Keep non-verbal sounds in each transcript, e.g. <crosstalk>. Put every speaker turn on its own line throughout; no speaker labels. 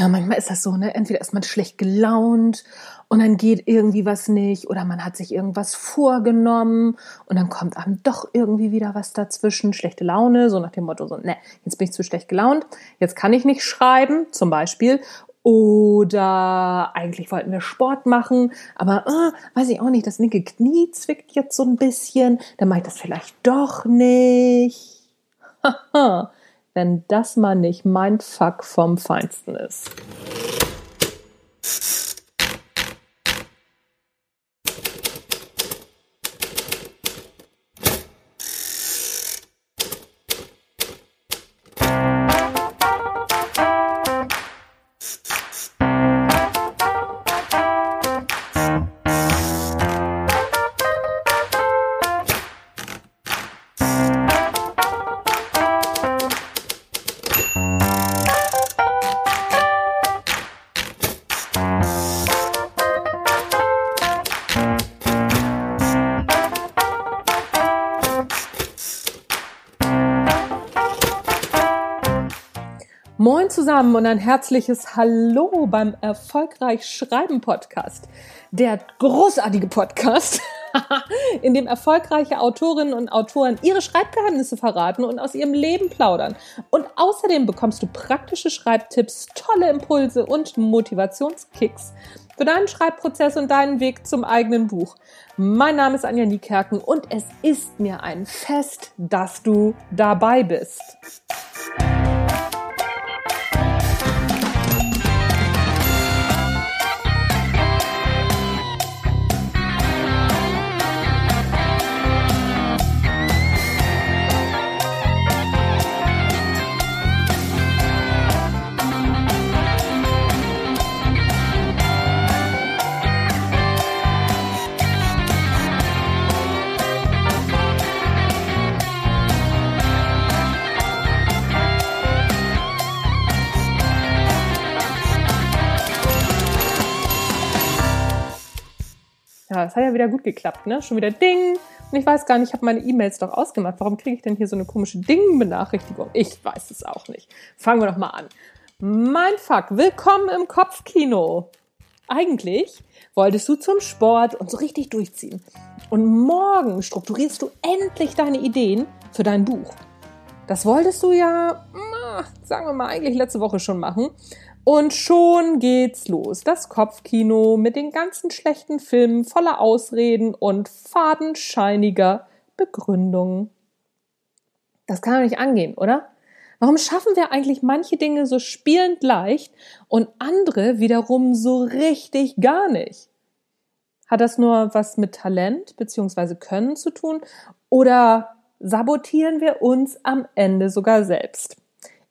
Ja, manchmal ist das so, ne? Entweder ist man schlecht gelaunt und dann geht irgendwie was nicht oder man hat sich irgendwas vorgenommen und dann kommt einem doch irgendwie wieder was dazwischen, schlechte Laune, so nach dem Motto so, ne, jetzt bin ich zu schlecht gelaunt, jetzt kann ich nicht schreiben, zum Beispiel. Oder eigentlich wollten wir Sport machen, aber äh, weiß ich auch nicht, das linke Knie zwickt jetzt so ein bisschen, dann mache ich das vielleicht doch nicht. <laughs> Wenn das mal nicht mein Fuck vom Feinsten ist. Moin zusammen und ein herzliches Hallo beim Erfolgreich Schreiben Podcast. Der großartige Podcast, <laughs> in dem erfolgreiche Autorinnen und Autoren ihre Schreibgeheimnisse verraten und aus ihrem Leben plaudern. Und außerdem bekommst du praktische Schreibtipps, tolle Impulse und Motivationskicks für deinen Schreibprozess und deinen Weg zum eigenen Buch. Mein Name ist Anja Niekerken und es ist mir ein Fest, dass du dabei bist. Ja, es hat ja wieder gut geklappt, ne? Schon wieder Ding. Und ich weiß gar nicht, ich habe meine E-Mails doch ausgemacht. Warum kriege ich denn hier so eine komische Ding-Benachrichtigung? Ich weiß es auch nicht. Fangen wir doch mal an. Mein Fuck, willkommen im Kopfkino. Eigentlich wolltest du zum Sport und so richtig durchziehen. Und morgen strukturierst du endlich deine Ideen für dein Buch. Das wolltest du ja, sagen wir mal, eigentlich letzte Woche schon machen. Und schon geht's los. Das Kopfkino mit den ganzen schlechten Filmen voller Ausreden und fadenscheiniger Begründungen. Das kann doch nicht angehen, oder? Warum schaffen wir eigentlich manche Dinge so spielend leicht und andere wiederum so richtig gar nicht? Hat das nur was mit Talent bzw. Können zu tun oder sabotieren wir uns am Ende sogar selbst?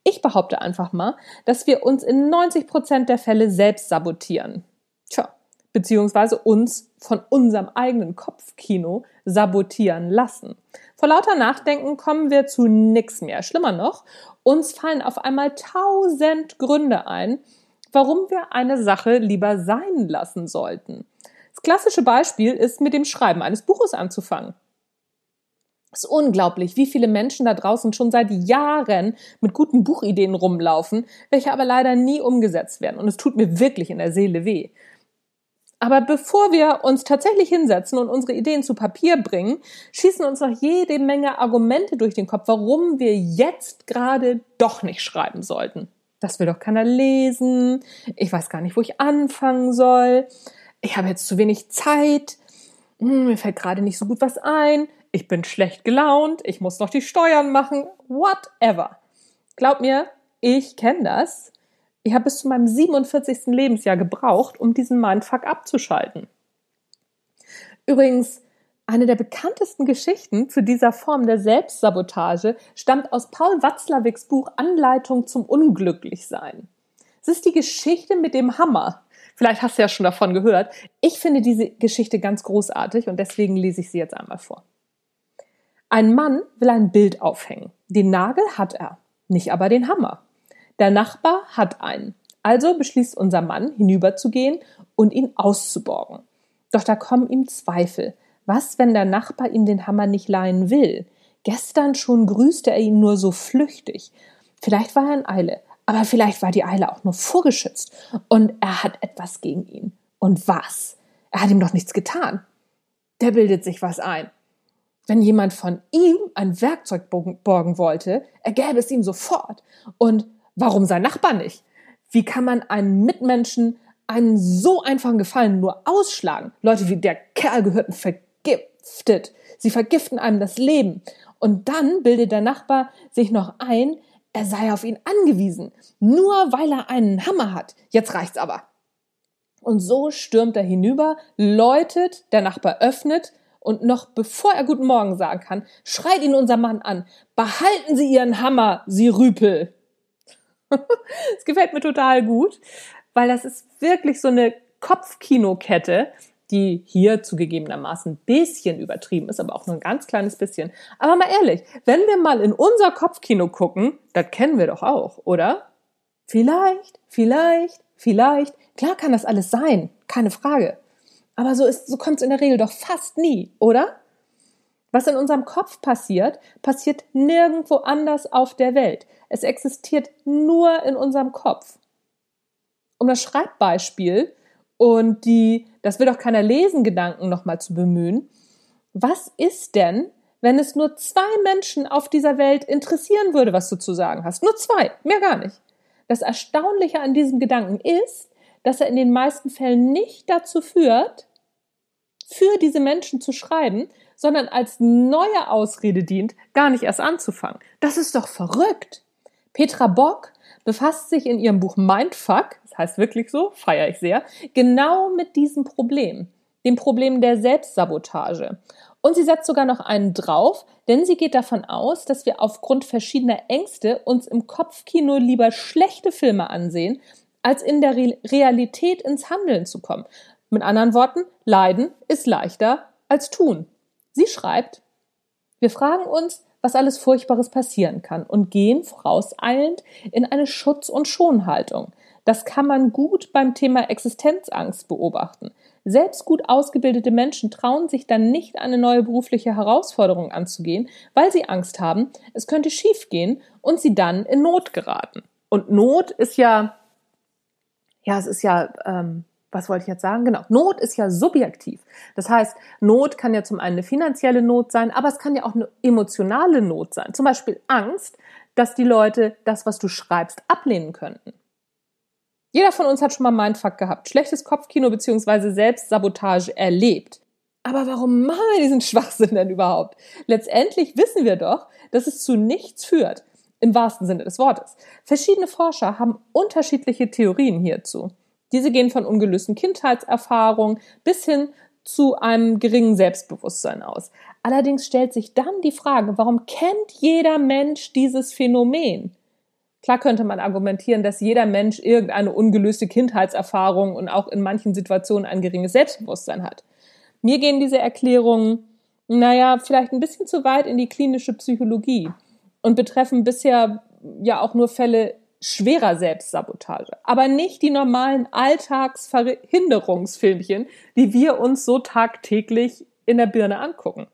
Ich behaupte einfach mal, dass wir uns in 90 Prozent der Fälle selbst sabotieren. Tja, beziehungsweise uns von unserem eigenen Kopfkino sabotieren lassen. Vor lauter Nachdenken kommen wir zu nichts mehr. Schlimmer noch, uns fallen auf einmal tausend Gründe ein, warum wir eine Sache lieber sein lassen sollten. Das klassische Beispiel ist mit dem Schreiben eines Buches anzufangen. Es ist unglaublich, wie viele Menschen da draußen schon seit Jahren mit guten Buchideen rumlaufen, welche aber leider nie umgesetzt werden. Und es tut mir wirklich in der Seele weh. Aber bevor wir uns tatsächlich hinsetzen und unsere Ideen zu Papier bringen, schießen uns noch jede Menge Argumente durch den Kopf, warum wir jetzt gerade doch nicht schreiben sollten. Das will doch keiner lesen. Ich weiß gar nicht, wo ich anfangen soll. Ich habe jetzt zu wenig Zeit. Hm, mir fällt gerade nicht so gut was ein ich bin schlecht gelaunt, ich muss noch die Steuern machen, whatever. Glaub mir, ich kenne das. Ich habe bis zu meinem 47. Lebensjahr gebraucht, um diesen Mindfuck abzuschalten. Übrigens, eine der bekanntesten Geschichten zu dieser Form der Selbstsabotage stammt aus Paul Watzlawicks Buch Anleitung zum Unglücklichsein. Es ist die Geschichte mit dem Hammer. Vielleicht hast du ja schon davon gehört. Ich finde diese Geschichte ganz großartig und deswegen lese ich sie jetzt einmal vor. Ein Mann will ein Bild aufhängen. Den Nagel hat er, nicht aber den Hammer. Der Nachbar hat einen. Also beschließt unser Mann, hinüberzugehen und ihn auszuborgen. Doch da kommen ihm Zweifel. Was, wenn der Nachbar ihm den Hammer nicht leihen will? Gestern schon grüßte er ihn nur so flüchtig. Vielleicht war er in Eile. Aber vielleicht war die Eile auch nur vorgeschützt und er hat etwas gegen ihn. Und was? Er hat ihm doch nichts getan. Der bildet sich was ein. Wenn jemand von ihm ein Werkzeug borgen wollte, ergäbe es ihm sofort. Und warum sein Nachbar nicht? Wie kann man einen Mitmenschen einen so einfachen Gefallen nur ausschlagen? Leute wie der Kerl gehörten vergiftet. Sie vergiften einem das Leben. Und dann bildet der Nachbar sich noch ein, er sei auf ihn angewiesen, nur weil er einen Hammer hat. Jetzt reicht's aber. Und so stürmt er hinüber, läutet, der Nachbar öffnet, und noch bevor er Guten Morgen sagen kann, schreit ihn unser Mann an. Behalten Sie Ihren Hammer, Sie Rüpel. <laughs> Es gefällt mir total gut, weil das ist wirklich so eine Kopfkinokette, die hier zugegebenermaßen ein bisschen übertrieben ist, aber auch nur ein ganz kleines bisschen. Aber mal ehrlich, wenn wir mal in unser Kopfkino gucken, das kennen wir doch auch, oder? Vielleicht, vielleicht, vielleicht. Klar kann das alles sein, keine Frage. Aber so so kommt es in der Regel doch fast nie, oder? Was in unserem Kopf passiert, passiert nirgendwo anders auf der Welt. Es existiert nur in unserem Kopf. Um das Schreibbeispiel und die, das will doch keiner lesen, Gedanken nochmal zu bemühen. Was ist denn, wenn es nur zwei Menschen auf dieser Welt interessieren würde, was du zu sagen hast? Nur zwei, mehr gar nicht. Das Erstaunliche an diesem Gedanken ist, dass er in den meisten Fällen nicht dazu führt, für diese Menschen zu schreiben, sondern als neue Ausrede dient, gar nicht erst anzufangen. Das ist doch verrückt. Petra Bock befasst sich in ihrem Buch Mindfuck heißt wirklich so, feiere ich sehr, genau mit diesem Problem, dem Problem der Selbstsabotage. Und sie setzt sogar noch einen drauf, denn sie geht davon aus, dass wir aufgrund verschiedener Ängste uns im Kopfkino lieber schlechte Filme ansehen, als in der Re Realität ins Handeln zu kommen. Mit anderen Worten, Leiden ist leichter als tun. Sie schreibt, wir fragen uns, was alles Furchtbares passieren kann und gehen vorauseilend in eine Schutz- und Schonhaltung. Das kann man gut beim Thema Existenzangst beobachten. Selbst gut ausgebildete Menschen trauen sich dann nicht, eine neue berufliche Herausforderung anzugehen, weil sie Angst haben, es könnte schiefgehen und sie dann in Not geraten. Und Not ist ja, ja, es ist ja, ähm, was wollte ich jetzt sagen? Genau, Not ist ja subjektiv. Das heißt, Not kann ja zum einen eine finanzielle Not sein, aber es kann ja auch eine emotionale Not sein. Zum Beispiel Angst, dass die Leute das, was du schreibst, ablehnen könnten. Jeder von uns hat schon mal Mindfuck gehabt, schlechtes Kopfkino bzw. Selbstsabotage erlebt. Aber warum machen wir diesen Schwachsinn denn überhaupt? Letztendlich wissen wir doch, dass es zu nichts führt, im wahrsten Sinne des Wortes. Verschiedene Forscher haben unterschiedliche Theorien hierzu. Diese gehen von ungelösten Kindheitserfahrungen bis hin zu einem geringen Selbstbewusstsein aus. Allerdings stellt sich dann die Frage, warum kennt jeder Mensch dieses Phänomen? Klar könnte man argumentieren, dass jeder Mensch irgendeine ungelöste Kindheitserfahrung und auch in manchen Situationen ein geringes Selbstbewusstsein hat. Mir gehen diese Erklärungen, naja, vielleicht ein bisschen zu weit in die klinische Psychologie und betreffen bisher ja auch nur Fälle schwerer Selbstsabotage, aber nicht die normalen Alltagsverhinderungsfilmchen, die wir uns so tagtäglich in der Birne angucken.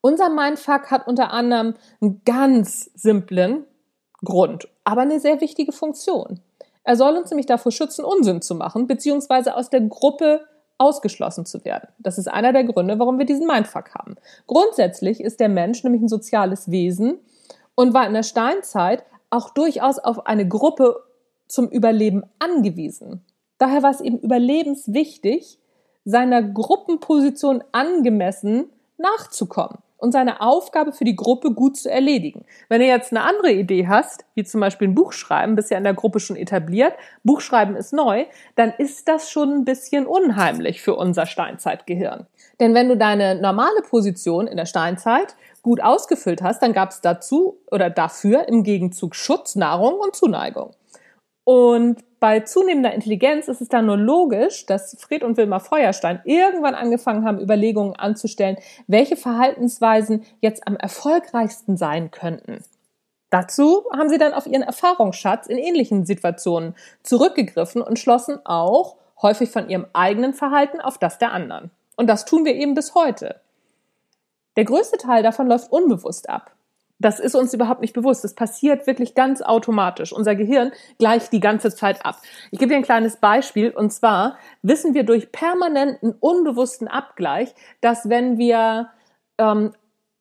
Unser Mindfuck hat unter anderem einen ganz simplen, Grund, aber eine sehr wichtige Funktion. Er soll uns nämlich davor schützen, Unsinn zu machen, beziehungsweise aus der Gruppe ausgeschlossen zu werden. Das ist einer der Gründe, warum wir diesen Mindfuck haben. Grundsätzlich ist der Mensch nämlich ein soziales Wesen und war in der Steinzeit auch durchaus auf eine Gruppe zum Überleben angewiesen. Daher war es eben überlebenswichtig, seiner Gruppenposition angemessen nachzukommen und seine Aufgabe für die Gruppe gut zu erledigen. Wenn du jetzt eine andere Idee hast, wie zum Beispiel ein Buchschreiben, bist ja in der Gruppe schon etabliert, Buchschreiben ist neu, dann ist das schon ein bisschen unheimlich für unser Steinzeitgehirn. Denn wenn du deine normale Position in der Steinzeit gut ausgefüllt hast, dann gab es dazu oder dafür im Gegenzug Schutz, Nahrung und Zuneigung. Und bei zunehmender Intelligenz ist es dann nur logisch, dass Fred und Wilma Feuerstein irgendwann angefangen haben, Überlegungen anzustellen, welche Verhaltensweisen jetzt am erfolgreichsten sein könnten. Dazu haben sie dann auf ihren Erfahrungsschatz in ähnlichen Situationen zurückgegriffen und schlossen auch häufig von ihrem eigenen Verhalten auf das der anderen. Und das tun wir eben bis heute. Der größte Teil davon läuft unbewusst ab. Das ist uns überhaupt nicht bewusst. Das passiert wirklich ganz automatisch. Unser Gehirn gleicht die ganze Zeit ab. Ich gebe dir ein kleines Beispiel. Und zwar wissen wir durch permanenten unbewussten Abgleich, dass wenn wir ähm,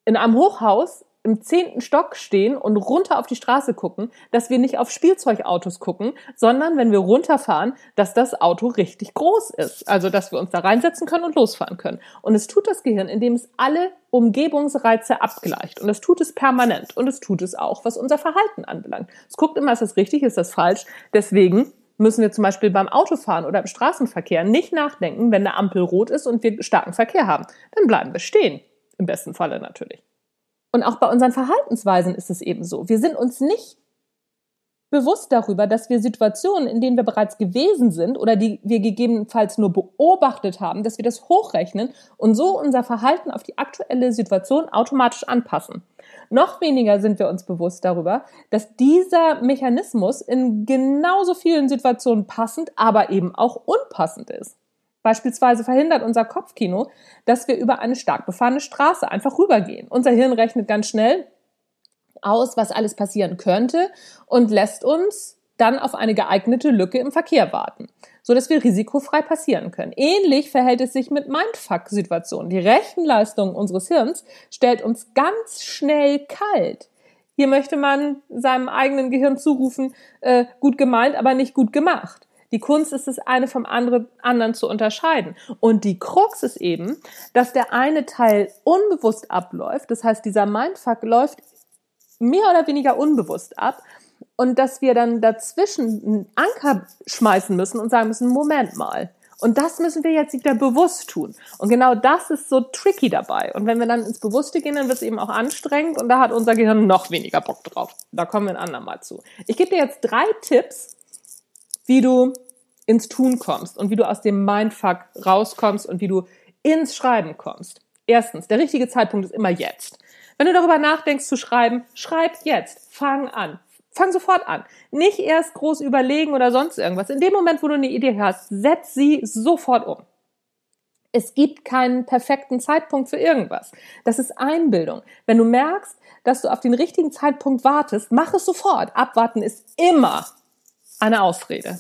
in einem Hochhaus im zehnten Stock stehen und runter auf die Straße gucken, dass wir nicht auf Spielzeugautos gucken, sondern wenn wir runterfahren, dass das Auto richtig groß ist. Also, dass wir uns da reinsetzen können und losfahren können. Und es tut das Gehirn, indem es alle Umgebungsreize abgleicht. Und es tut es permanent. Und es tut es auch, was unser Verhalten anbelangt. Es guckt immer, ist das richtig, ist das falsch. Deswegen müssen wir zum Beispiel beim Autofahren oder im Straßenverkehr nicht nachdenken, wenn eine Ampel rot ist und wir starken Verkehr haben. Dann bleiben wir stehen. Im besten Falle natürlich. Und auch bei unseren Verhaltensweisen ist es eben so. Wir sind uns nicht bewusst darüber, dass wir Situationen, in denen wir bereits gewesen sind oder die wir gegebenenfalls nur beobachtet haben, dass wir das hochrechnen und so unser Verhalten auf die aktuelle Situation automatisch anpassen. Noch weniger sind wir uns bewusst darüber, dass dieser Mechanismus in genauso vielen Situationen passend, aber eben auch unpassend ist. Beispielsweise verhindert unser Kopfkino, dass wir über eine stark befahrene Straße einfach rübergehen. Unser Hirn rechnet ganz schnell aus, was alles passieren könnte und lässt uns dann auf eine geeignete Lücke im Verkehr warten, so dass wir risikofrei passieren können. Ähnlich verhält es sich mit Mindfuck-Situationen. Die Rechenleistung unseres Hirns stellt uns ganz schnell kalt. Hier möchte man seinem eigenen Gehirn zurufen, äh, gut gemeint, aber nicht gut gemacht. Die Kunst ist es, eine vom anderen zu unterscheiden. Und die Krux ist eben, dass der eine Teil unbewusst abläuft. Das heißt, dieser Mindfuck läuft mehr oder weniger unbewusst ab. Und dass wir dann dazwischen einen Anker schmeißen müssen und sagen müssen, Moment mal. Und das müssen wir jetzt wieder bewusst tun. Und genau das ist so tricky dabei. Und wenn wir dann ins Bewusste gehen, dann wird es eben auch anstrengend und da hat unser Gehirn noch weniger Bock drauf. Da kommen wir ein andermal zu. Ich gebe dir jetzt drei Tipps, wie du ins Tun kommst und wie du aus dem Mindfuck rauskommst und wie du ins Schreiben kommst. Erstens, der richtige Zeitpunkt ist immer jetzt. Wenn du darüber nachdenkst zu schreiben, schreib jetzt. Fang an. Fang sofort an. Nicht erst groß überlegen oder sonst irgendwas. In dem Moment, wo du eine Idee hast, setz sie sofort um. Es gibt keinen perfekten Zeitpunkt für irgendwas. Das ist Einbildung. Wenn du merkst, dass du auf den richtigen Zeitpunkt wartest, mach es sofort. Abwarten ist immer eine Ausrede.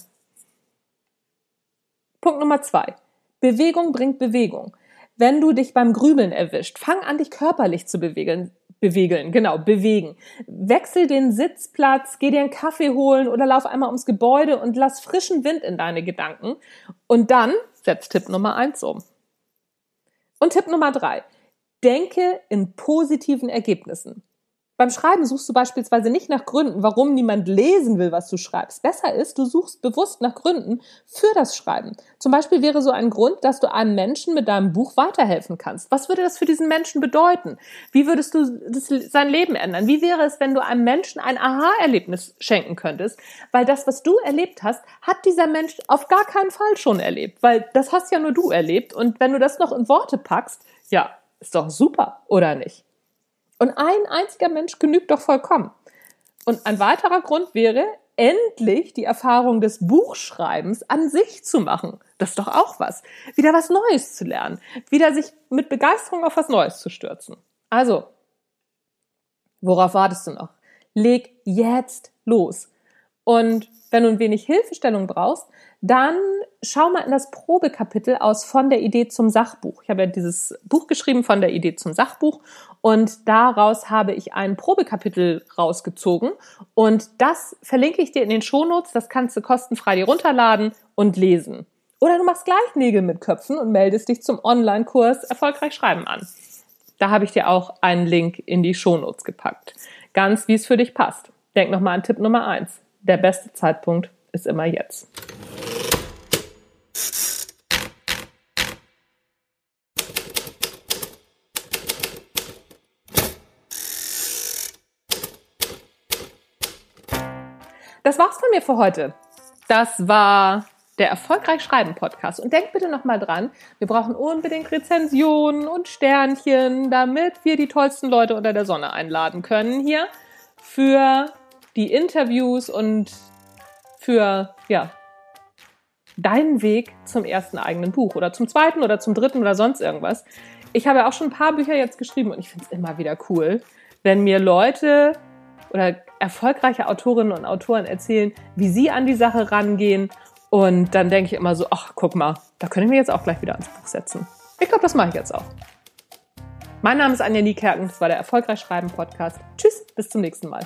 Punkt Nummer zwei. Bewegung bringt Bewegung. Wenn du dich beim Grübeln erwischt, fang an, dich körperlich zu bewegen. Bewegeln, genau, bewegen. Wechsel den Sitzplatz, geh dir einen Kaffee holen oder lauf einmal ums Gebäude und lass frischen Wind in deine Gedanken. Und dann setz Tipp Nummer eins um. Und Tipp Nummer drei. Denke in positiven Ergebnissen. Beim Schreiben suchst du beispielsweise nicht nach Gründen, warum niemand lesen will, was du schreibst. Besser ist, du suchst bewusst nach Gründen für das Schreiben. Zum Beispiel wäre so ein Grund, dass du einem Menschen mit deinem Buch weiterhelfen kannst. Was würde das für diesen Menschen bedeuten? Wie würdest du das, sein Leben ändern? Wie wäre es, wenn du einem Menschen ein Aha-Erlebnis schenken könntest? Weil das, was du erlebt hast, hat dieser Mensch auf gar keinen Fall schon erlebt. Weil das hast ja nur du erlebt. Und wenn du das noch in Worte packst, ja, ist doch super, oder nicht? Und ein einziger Mensch genügt doch vollkommen. Und ein weiterer Grund wäre, endlich die Erfahrung des Buchschreibens an sich zu machen. Das ist doch auch was. Wieder was Neues zu lernen. Wieder sich mit Begeisterung auf was Neues zu stürzen. Also, worauf wartest du noch? Leg jetzt los. Und wenn du ein wenig Hilfestellung brauchst, dann schau mal in das Probekapitel aus von der Idee zum Sachbuch. Ich habe ja dieses Buch geschrieben von der Idee zum Sachbuch und daraus habe ich ein Probekapitel rausgezogen und das verlinke ich dir in den Shownotes. Das kannst du kostenfrei dir runterladen und lesen. Oder du machst gleich Nägel mit Köpfen und meldest dich zum Online-Kurs Erfolgreich Schreiben an. Da habe ich dir auch einen Link in die Shownotes gepackt. Ganz wie es für dich passt. Denk nochmal an Tipp Nummer eins. Der beste Zeitpunkt ist immer jetzt. Das war's von mir für heute. Das war der Erfolgreich Schreiben Podcast. Und denkt bitte nochmal dran, wir brauchen unbedingt Rezensionen und Sternchen, damit wir die tollsten Leute unter der Sonne einladen können hier für die Interviews und für, ja, deinen Weg zum ersten eigenen Buch oder zum zweiten oder zum dritten oder sonst irgendwas. Ich habe auch schon ein paar Bücher jetzt geschrieben und ich finde es immer wieder cool, wenn mir Leute oder erfolgreiche Autorinnen und Autoren erzählen, wie sie an die Sache rangehen. Und dann denke ich immer so, ach, guck mal, da können wir jetzt auch gleich wieder ans Buch setzen. Ich glaube, das mache ich jetzt auch. Mein Name ist Anja Niekerken, das war der Erfolgreich Schreiben Podcast. Tschüss, bis zum nächsten Mal.